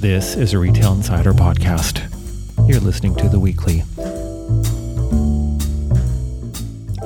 This is a Retail Insider podcast. You're listening to The Weekly.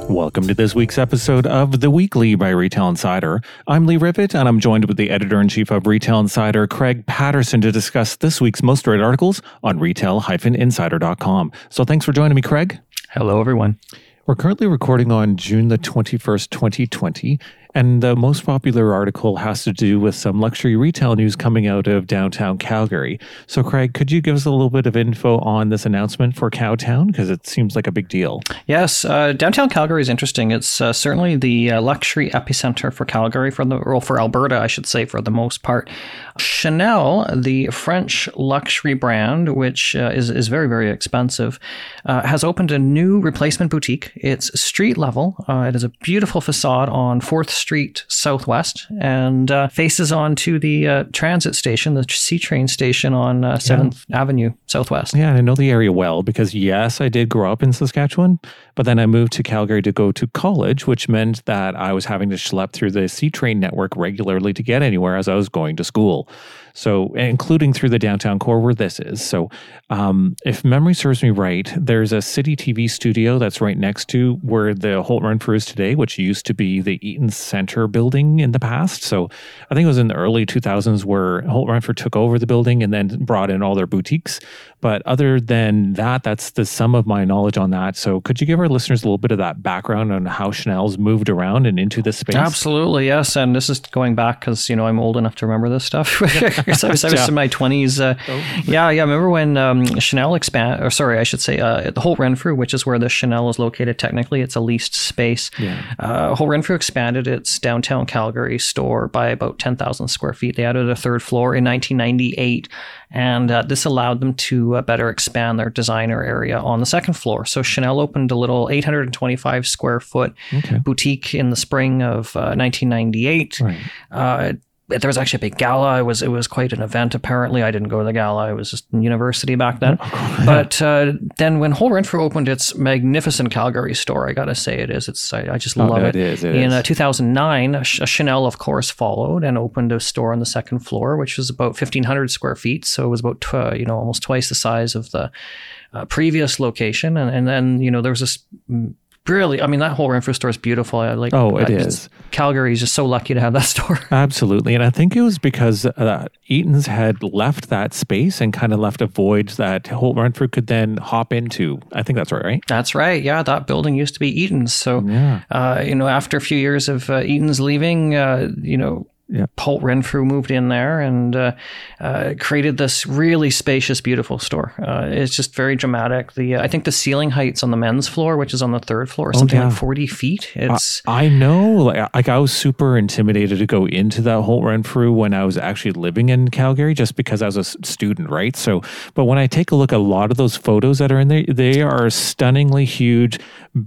Welcome to this week's episode of The Weekly by Retail Insider. I'm Lee Rivet, and I'm joined with the editor in chief of Retail Insider, Craig Patterson, to discuss this week's most read articles on retail-insider.com. So thanks for joining me, Craig. Hello, everyone. We're currently recording on June the 21st, 2020, and the most popular article has to do with some luxury retail news coming out of downtown Calgary. So, Craig, could you give us a little bit of info on this announcement for Cowtown? Because it seems like a big deal. Yes, uh, downtown Calgary is interesting. It's uh, certainly the uh, luxury epicenter for Calgary, for the or for Alberta, I should say, for the most part. Chanel, the French luxury brand, which uh, is is very very expensive, uh, has opened a new replacement boutique. It's street level. Uh, it has a beautiful facade on Fourth Street Southwest and uh, faces onto the uh, transit station, the C train station on uh, 7th Avenue Southwest. Yeah, I know the area well because, yes, I did grow up in Saskatchewan, but then I moved to Calgary to go to college, which meant that I was having to schlep through the C train network regularly to get anywhere as I was going to school. So, including through the downtown core where this is. So, um, if memory serves me right, there's a city TV studio that's right next to where the Holt Renfrew is today, which used to be the Eaton Center building in the past. So, I think it was in the early 2000s where Holt Renfrew took over the building and then brought in all their boutiques. But other than that, that's the sum of my knowledge on that. So, could you give our listeners a little bit of that background on how Chanel's moved around and into this space? Absolutely, yes. And this is going back because you know I'm old enough to remember this stuff. I was, I was Yeah. in my twenties. Uh, Yeah, yeah. Remember when um, Chanel expand? Or sorry, I should say uh, the Holt Renfrew, which is where the Chanel is located. Technically, it's a leased space. Yeah. Uh, Holt Renfrew expanded its downtown Calgary store by about ten thousand square feet. They added a third floor in 1998, and uh, this allowed them to uh, better expand their designer area on the second floor. So Chanel opened a little 825 square foot Okay. boutique in the spring of uh, 1998. Right. Uh, there was actually a big gala. It was it was quite an event. Apparently, I didn't go to the gala. I was just in university back then. but uh, then when Holt Renfrew opened its magnificent Calgary store, I gotta say it is. It's I, I just Oh, love no, it. it is, it in. Uh, 2009, Ch- Chanel of course followed and opened a store on the second floor, which was about 1,500 square feet. So it was about tw- you know almost twice the size of the uh, previous location. And and then you know there was this. Really, I mean that Holt Renfrew store is beautiful. I like. Oh, it I is. Calgary is just so lucky to have that store. Absolutely. And I think it was because uh, Eaton's had left that space and kind of left a void that Holt Renfrew could then hop into. I think that's right, right? That's right. Yeah, that building used to be Eaton's. So, Yeah. uh, you know, after a few years of uh, Eaton's leaving, uh, you know, Yeah. Holt Renfrew moved in there and uh, uh, created this really spacious, beautiful store. Uh, it's just very dramatic. The I think the ceiling heights on the men's floor, which is on the third floor, is something Oh, yeah. like forty feet. It's I know. Like, like I was super intimidated to go into that Holt Renfrew when I was actually living in Calgary, just because I was a student, right? So, but when I take a look at a lot of those photos that are in there, they are stunningly huge,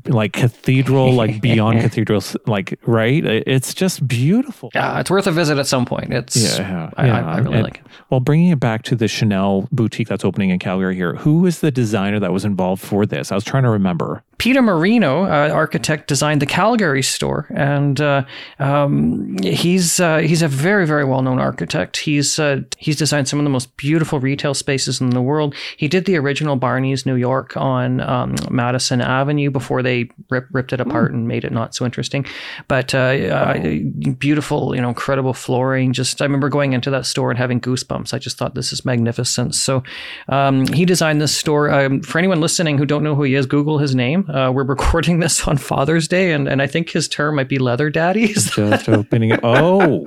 like cathedral, like beyond cathedrals, like right. It's just beautiful. yeah, it's worth a visit at some point. It's Yeah, I, yeah. I, I really And- like it. Well, bringing it back to the Chanel boutique that's opening in Calgary here, who is the designer that was involved for this? I was trying to remember. Peter Marino, uh, architect, designed the Calgary store, and uh, um, he's uh, he's a very very well known architect. He's uh, he's designed some of the most beautiful retail spaces in the world. He did the original Barney's New York on um, Madison Avenue before they rip, ripped it apart and made it not so interesting. But uh, uh, beautiful, you know, incredible flooring. Just I remember going into that store and having goosebumps. I just thought this is magnificent. So um, he designed this store. Um, for anyone listening who don't know who he is, Google his name. Uh, we're recording this on Father's Day, and, and I think his term might be leather daddies. Just opening it. Oh,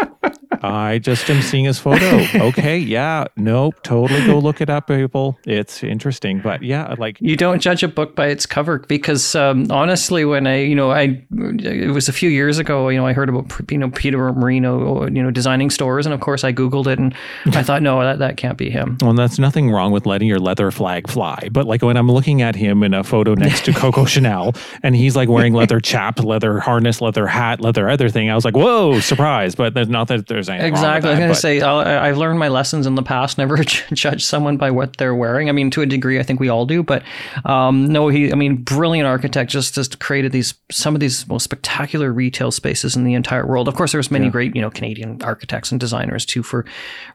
I just am seeing his photo. Okay, yeah, nope, totally go look it up, people. It's interesting, but yeah, like you don't judge a book by its cover because um, honestly, when I, you know, I, it was a few years ago, you know, I heard about, you know, Peter Marino, you know, designing stores. And of course I Googled it and I thought, no, that, that can't be him. Well, that's nothing wrong with letting your leather flag fly. But like when I'm looking at him in a photo next to Coco Chanel and he's like wearing leather chaps, leather harness, leather hat, leather other thing, I was like, whoa, surprise. But there's not that there's anything Exactly. I was gonna say I've learned my lessons in the past. Never judge someone by what they're wearing. I mean, to a degree, I think we all do. But um, no, he, I mean, brilliant architect. Just just created these some of these most spectacular retail spaces in the entire world. Of course, there's many great you know Canadian architects and designers too for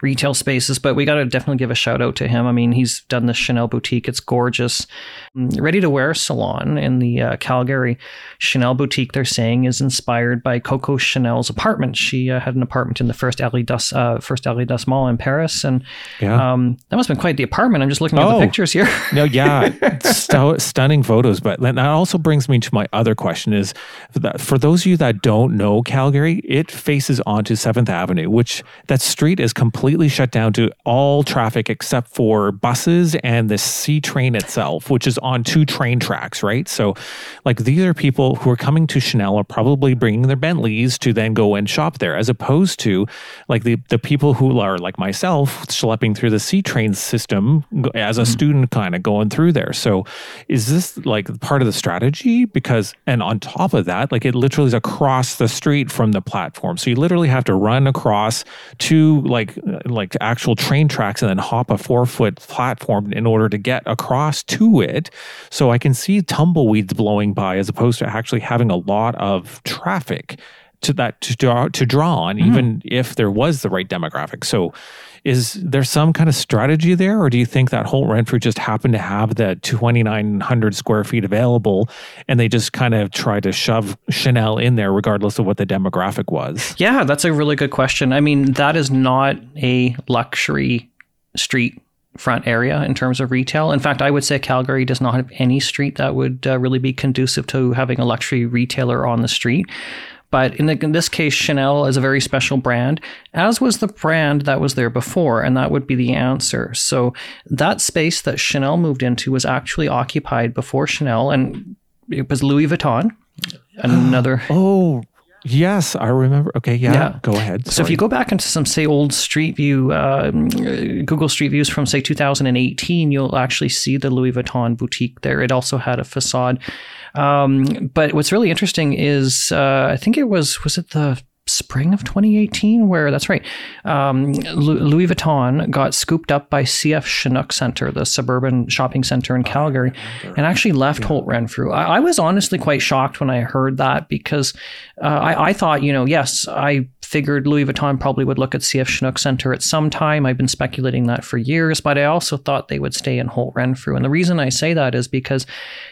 retail spaces. But we got to definitely give a shout out to him. I mean, he's done this Chanel boutique. It's gorgeous, ready to wear salon in the uh, Calgary Chanel boutique. They're saying is inspired by Coco Chanel's apartment. She uh, had an apartment in the first Alley Das uh, first Alley Mall in Paris, and Yeah. um, that must have been quite the apartment. I'm just looking at Oh. the pictures here. No, yeah, stu- stunning photos. But that also brings me to my other question: is that for those of you that don't know Calgary, it faces onto Seventh Avenue, which that street is completely shut down to all traffic except for buses and the C train itself, which is on two train tracks. Right, so like these are people who are coming to Chanel are probably bringing their Bentleys to then go and shop there, as opposed to like the the people who are like myself schlepping through the C train system as a mm-hmm. student, kind of going through there. So, is this like part of the strategy? Because and on top of that, like it literally is across the street from the platform, so you literally have to run across to like like actual train tracks and then hop a four foot platform in order to get across to it. So I can see tumbleweeds blowing by as opposed to actually having a lot of traffic to that to draw to draw on, even if there was the right demographic. So, is there some kind of strategy there, or do you think that Holt Renfrew just happened to have the twenty nine hundred square feet available, and they just kind of tried to shove Chanel in there, regardless of what the demographic was? Yeah, that's a really good question. I mean, that is not a luxury street front area in terms of retail. In fact, I would say Calgary does not have any street that would uh, really be conducive to having a luxury retailer on the street. But in, the, in this case, Chanel is a very special brand, as was the brand that was there before, and that would be the answer. So that space that Chanel moved into was actually occupied before Chanel, and it was Louis Vuitton. Another Oh, yes, I remember. Okay, yeah, Yeah. go ahead. So if you go back into some, say, old Street View, um, Google Street Views from, say, 2018, you'll actually see the Louis Vuitton boutique there. It also had a facade. Um, but what's really interesting is, uh, I think it was, was it the spring of 2018 where that's right um, louis vuitton got scooped up by cf chinook center the suburban shopping center in calgary and actually left holt renfrew. I, I was honestly quite shocked when i heard that because uh, I, I thought you know yes i figured louis vuitton probably would look at cf chinook center at some time. I've been speculating that for years but i also thought they would stay in holt renfrew. And the reason i say that is because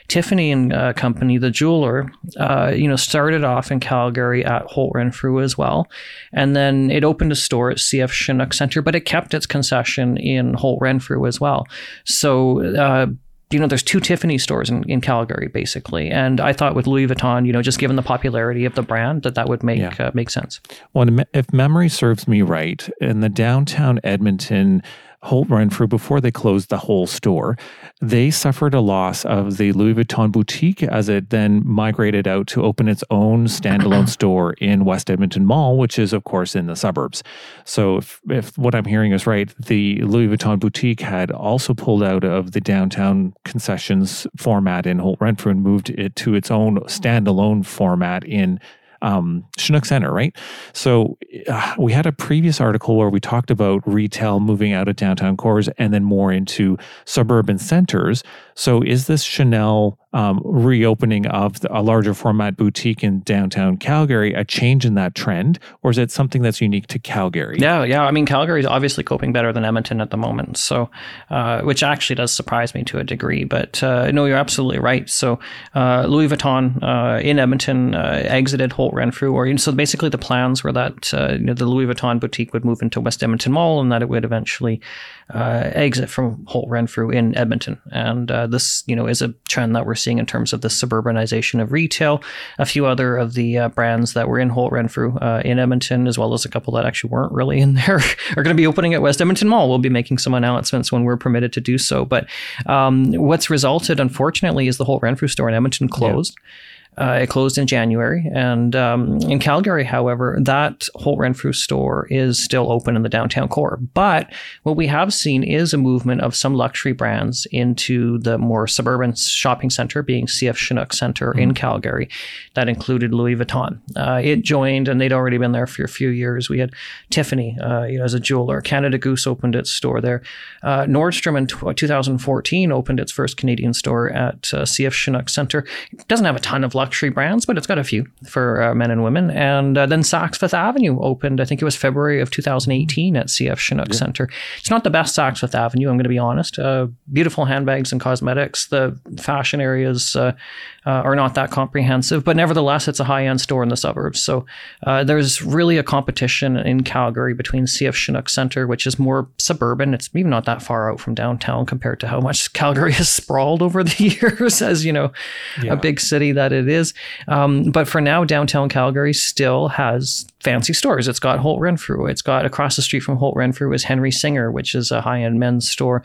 tiffany and uh, company the jeweler uh, you know started off in calgary at holt renfrew as well. And then it opened a store at cf chinook center but it kept its concession in holt renfrew as well. So uh, you know, there's two Tiffany stores in, in Calgary, basically, and I thought with Louis Vuitton, you know, just given the popularity of the brand, that that would make Yeah. uh, make sense. Well, if memory serves me right, in the downtown Edmonton Holt Renfrew, before they closed the whole store, they suffered a loss of the Louis Vuitton boutique as it then migrated out to open its own standalone store in West Edmonton Mall, which is, of course, in the suburbs. So, if, if what I'm hearing is right, the Louis Vuitton boutique had also pulled out of the downtown concessions format in Holt Renfrew and moved it to its own standalone format in um, Chinook Center, right? So uh, we had a previous article where we talked about retail moving out of downtown cores and then more into suburban centers. So is this Chanel um, reopening of a larger format boutique in downtown Calgary a change in that trend, or is it something that's unique to Calgary? Yeah, yeah. I mean, Calgary is obviously coping better than Edmonton at the moment, so uh, which actually does surprise me to a degree. But uh, no, you're absolutely right. So uh, Louis Vuitton uh, in Edmonton uh, exited Holt Renfrew, or so basically the plans were that uh, you know, the Louis Vuitton boutique would move into West Edmonton Mall, and that it would eventually uh, exit from Holt Renfrew in Edmonton. And uh, this, you know, is a trend that we're seeing in terms of the suburbanization of retail. A few other of the uh, brands that were in Holt Renfrew uh, in Edmonton, as well as a couple that actually weren't really in there, are going to be opening at West Edmonton Mall. We'll be making some announcements when we're permitted to do so. But um, what's resulted, unfortunately, is the Holt Renfrew store in Edmonton closed. Uh, it closed in January. And um, in Calgary, however, that Holt Renfrew store is still open in the downtown core. But what we have seen is a movement of some luxury brands into the more suburban shopping center, being CF Chinook Center mm-hmm. in Calgary. That included Louis Vuitton. Uh, it joined, and they'd already been there for a few years. We had Tiffany, uh, you know, as a jeweler. Canada Goose opened its store there. Uh, Nordstrom in t- 2014 opened its first Canadian store at uh, CF Chinook Center. It doesn't have a ton of luxury brands, but it's got a few for uh, men and women. And uh, then Saks Fifth Avenue opened, I think it was February of 2018 at CF Chinook yeah. Center. It's not the best Saks Fifth Avenue, I'm going to be honest. Uh, beautiful handbags and cosmetics. The fashion areas uh, are not that comprehensive, but nevertheless, it's a high end store in the suburbs. So uh, there's really a competition in Calgary between CF Chinook Center, which is more suburban. It's even not that far out from downtown compared to how much Calgary has sprawled over the years as, you know, yeah. a big city that it is. Um, but for now, downtown Calgary still has fancy stores. It's got Holt Renfrew. It's got across the street from Holt Renfrew is Henry Singer, which is a high end men's store.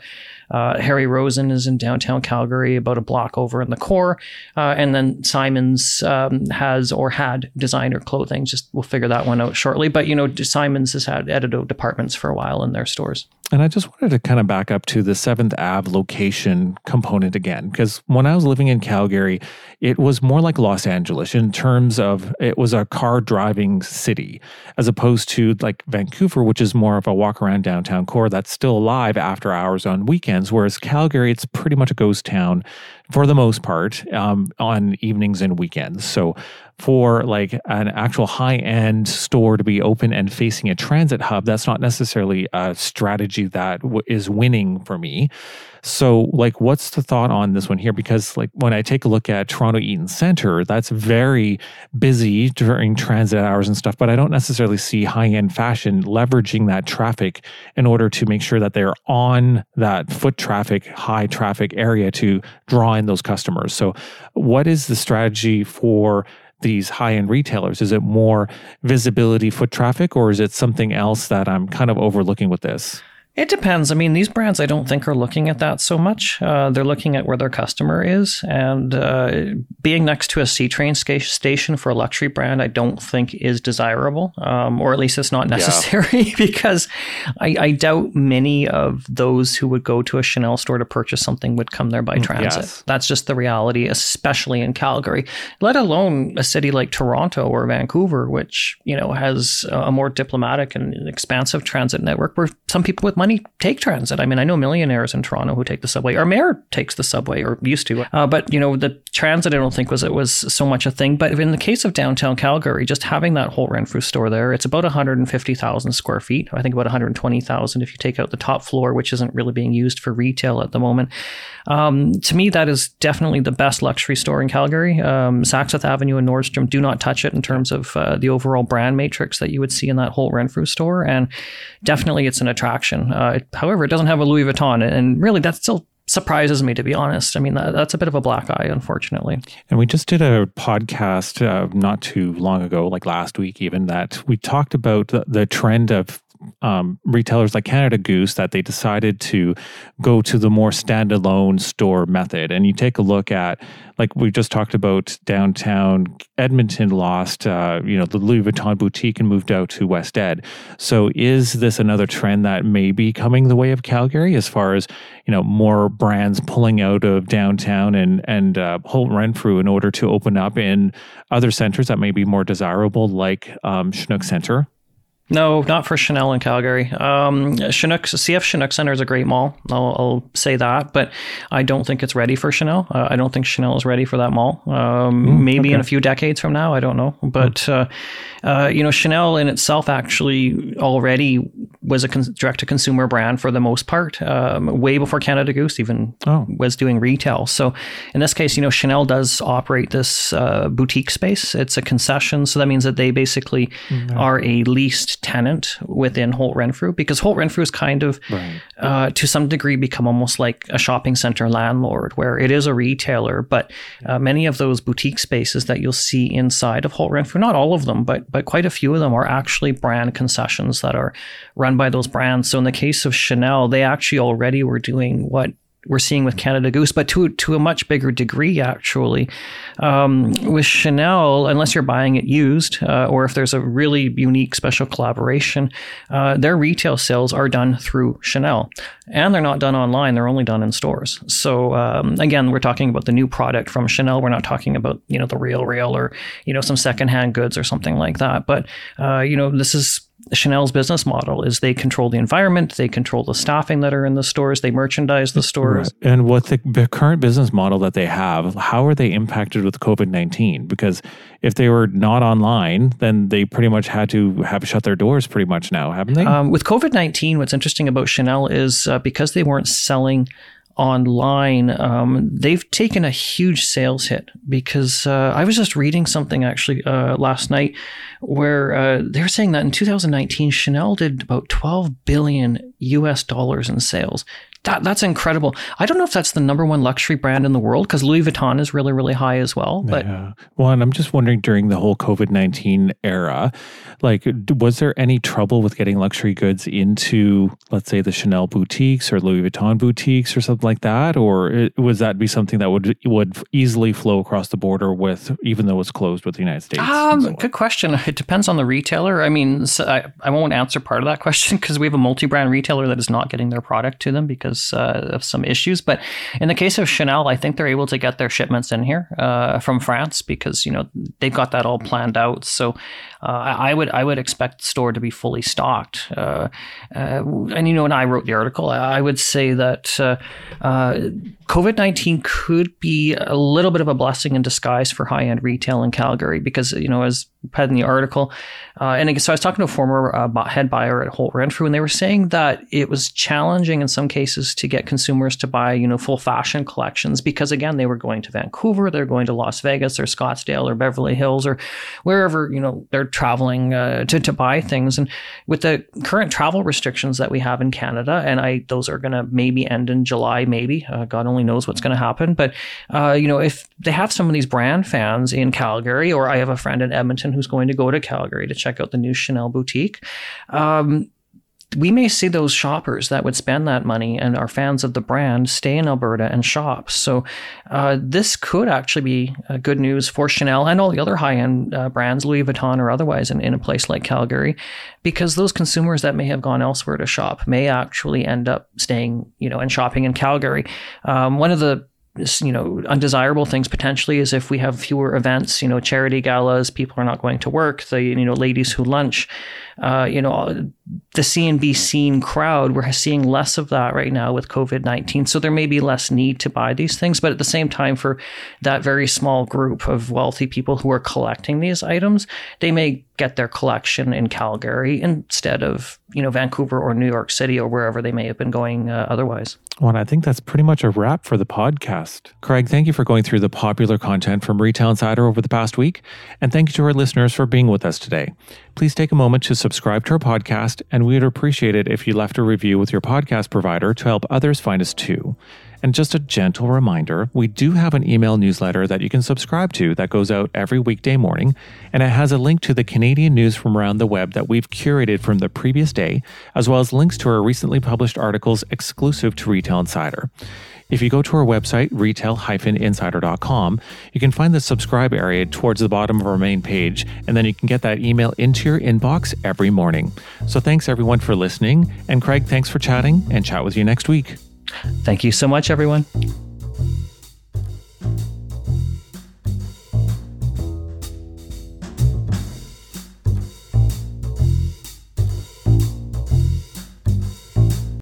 Uh, Harry Rosen is in downtown Calgary, about a block over in the core. Uh, and then Simons um, has or had designer clothing. Just we'll figure that one out shortly. But, you know, Simons has had editorial departments for a while in their stores. And I just wanted to kind of back up to the 7th Ave location component again, because when I was living in Calgary, it was more like Los Angeles in terms of it was a car driving city, as opposed to like Vancouver, which is more of a walk around downtown core that's still alive after hours on weekends. Whereas Calgary, it's pretty much a ghost town for the most part um, on evenings and weekends. So for like an actual high end store to be open and facing a transit hub, that's not necessarily a strategy that w- is winning for me. So, like, what's the thought on this one here? Because, like, when I take a look at Toronto Eaton Center, that's very busy during transit hours and stuff, but I don't necessarily see high end fashion leveraging that traffic in order to make sure that they're on that foot traffic, high traffic area to draw in those customers. So, what is the strategy for? these high end retailers? Is it more visibility, foot traffic, or is it something else that I'm kind of overlooking with this? It depends. I mean, these brands I don't think are looking at that so much. Uh, they're looking at where their customer is, and uh, being next to a C train station for a luxury brand, I don't think is desirable, um, or at least it's not necessary yeah. because I, I, doubt many of those who would go to a Chanel store to purchase something would come there by mm, transit. Yes. That's just the reality, especially in Calgary, let alone a city like Toronto or Vancouver, which you know has a more diplomatic and expansive transit network where some people with money take transit. I mean, I know millionaires in Toronto who take the subway. Our mayor takes the subway or used to. Uh, but, you know, the transit, I don't think was it was so much a thing. But in the case of downtown Calgary, just having that Holt Renfrew store there, it's about 150,000 square feet. I think about 120,000 if you take out the top floor, which isn't really being used for retail at the moment. Um, to me, that is definitely the best luxury store in Calgary. Um, Avenue and Nordstrom do not touch it in terms of uh, the overall brand matrix that you would see in that Holt Renfrew store. And definitely it's an attraction. Uh, however, it doesn't have a Louis Vuitton. And really, that still surprises me, to be honest. I mean, that, that's a bit of a black eye, unfortunately. And we just did a podcast uh, not too long ago, like last week, even, that we talked about the, the trend of um, retailers like Canada Goose that they decided to go to the more standalone store method. And you take a look at, like we just talked about, downtown Edmonton lost, uh, you know, the Louis Vuitton boutique and moved out to West Ed. So is this another trend that may be coming the way of Calgary as far as you know more brands pulling out of downtown and and uh, Holt Renfrew in order to open up in other centers that may be more desirable, like um, Chinook Center? No, not for Chanel in Calgary. Um, Chinook, CF Chinook Center is a great mall. I'll, I'll, say that, but I don't think it's ready for Chanel. Uh, I don't think Chanel is ready for that mall. Um, mm, maybe okay. in a few decades from now, I don't know. But mm. uh, uh, you know, Chanel in itself actually already was a con- direct to consumer brand for the most part, um, way before Canada Goose even oh. was doing retail. So in this case, you know, Chanel does operate this uh, boutique space. It's a concession, so that means that they basically mm-hmm. are a leased tenant within Holt Renfrew because Holt Renfrew is kind of, right. uh, to some degree, become almost like a shopping center landlord where it is a retailer. But uh, many of those boutique spaces that you'll see inside of Holt Renfrew, not all of them, but but quite a few of them are actually brand concessions that are run by those brands. So in the case of Chanel, they actually already were doing what we're seeing with Canada Goose, but to to a much bigger degree, actually. Um, with Chanel, unless you're buying it used, uh, or if there's a really unique special collaboration, uh, their retail sales are done through Chanel, and they're not done online; they're only done in stores. So um, again, we're talking about the new product from Chanel. We're not talking about you know the real real or you know some secondhand goods or something like that. But uh, you know this is Chanel's business model is they control the environment, they control the staffing that are in the stores, they merchandise the stores. Right. And with the current business model that they have, how are they impacted with COVID 19? Because if they were not online, then they pretty much had to have shut their doors pretty much now, haven't they? Um, with COVID 19, what's interesting about Chanel is uh, because they weren't selling online, um, they've taken a huge sales hit because uh, I was just reading something actually uh, last night where uh, they're saying that in 2019, Chanel did about 12 billion US dollars in sales. That, that's incredible. I don't know if that's the number one luxury brand in the world because Louis Vuitton is really, really high as well. But yeah. well, and I'm just wondering during the whole COVID 19 era, like, was there any trouble with getting luxury goods into, let's say, the Chanel boutiques or Louis Vuitton boutiques or something like that? Or was that be something that would would easily flow across the border with, even though it's closed with the United States? Um, so good question. It depends on the retailer. I mean, so I, I won't answer part of that question because we have a multi brand retailer that is not getting their product to them because because uh, of some issues. But in the case of Chanel, I think they're able to get their shipments in here uh, from France because you know they've got that all planned out. So uh, I would I would expect the store to be fully stocked. Uh, uh, and you know, when I wrote the article, I would say that uh, COVID nineteen could be a little bit of a blessing in disguise for high end retail in Calgary because you know as had in the article. Uh, and so I was talking to a former uh, head buyer at Holt Renfrew, and they were saying that it was challenging in some cases to get consumers to buy, you know, full fashion collections because again, they were going to Vancouver, they're going to Las Vegas or Scottsdale or Beverly Hills or wherever you know they're traveling uh, to to buy things. And with the current travel restrictions that we have in Canada, and I those are going to maybe end in July, maybe uh, God only knows what's going to happen. But uh, you know, if they have some of these brand fans in Calgary, or I have a friend in Edmonton who's going to go to Calgary to check out the new Chanel boutique. Um, we may see those shoppers that would spend that money and are fans of the brand stay in Alberta and shop. So, uh, this could actually be uh, good news for Chanel and all the other high end uh, brands, Louis Vuitton or otherwise, in, in a place like Calgary, because those consumers that may have gone elsewhere to shop may actually end up staying, you know, and shopping in Calgary. Um, one of the you know undesirable things potentially is if we have fewer events you know charity galas people are not going to work the you know ladies who lunch uh, you know the seen crowd we're seeing less of that right now with covid-19 so there may be less need to buy these things but at the same time for that very small group of wealthy people who are collecting these items they may get their collection in calgary instead of you know vancouver or new york city or wherever they may have been going uh, otherwise well, I think that's pretty much a wrap for the podcast. Craig, thank you for going through the popular content from Retail Insider over the past week. And thank you to our listeners for being with us today. Please take a moment to subscribe to our podcast, and we would appreciate it if you left a review with your podcast provider to help others find us too. And just a gentle reminder we do have an email newsletter that you can subscribe to that goes out every weekday morning, and it has a link to the Canadian news from around the web that we've curated from the previous day, as well as links to our recently published articles exclusive to Retail Insider. If you go to our website, retail-insider.com, you can find the subscribe area towards the bottom of our main page, and then you can get that email into your inbox every morning. So thanks everyone for listening, and Craig, thanks for chatting, and chat with you next week. Thank you so much, everyone.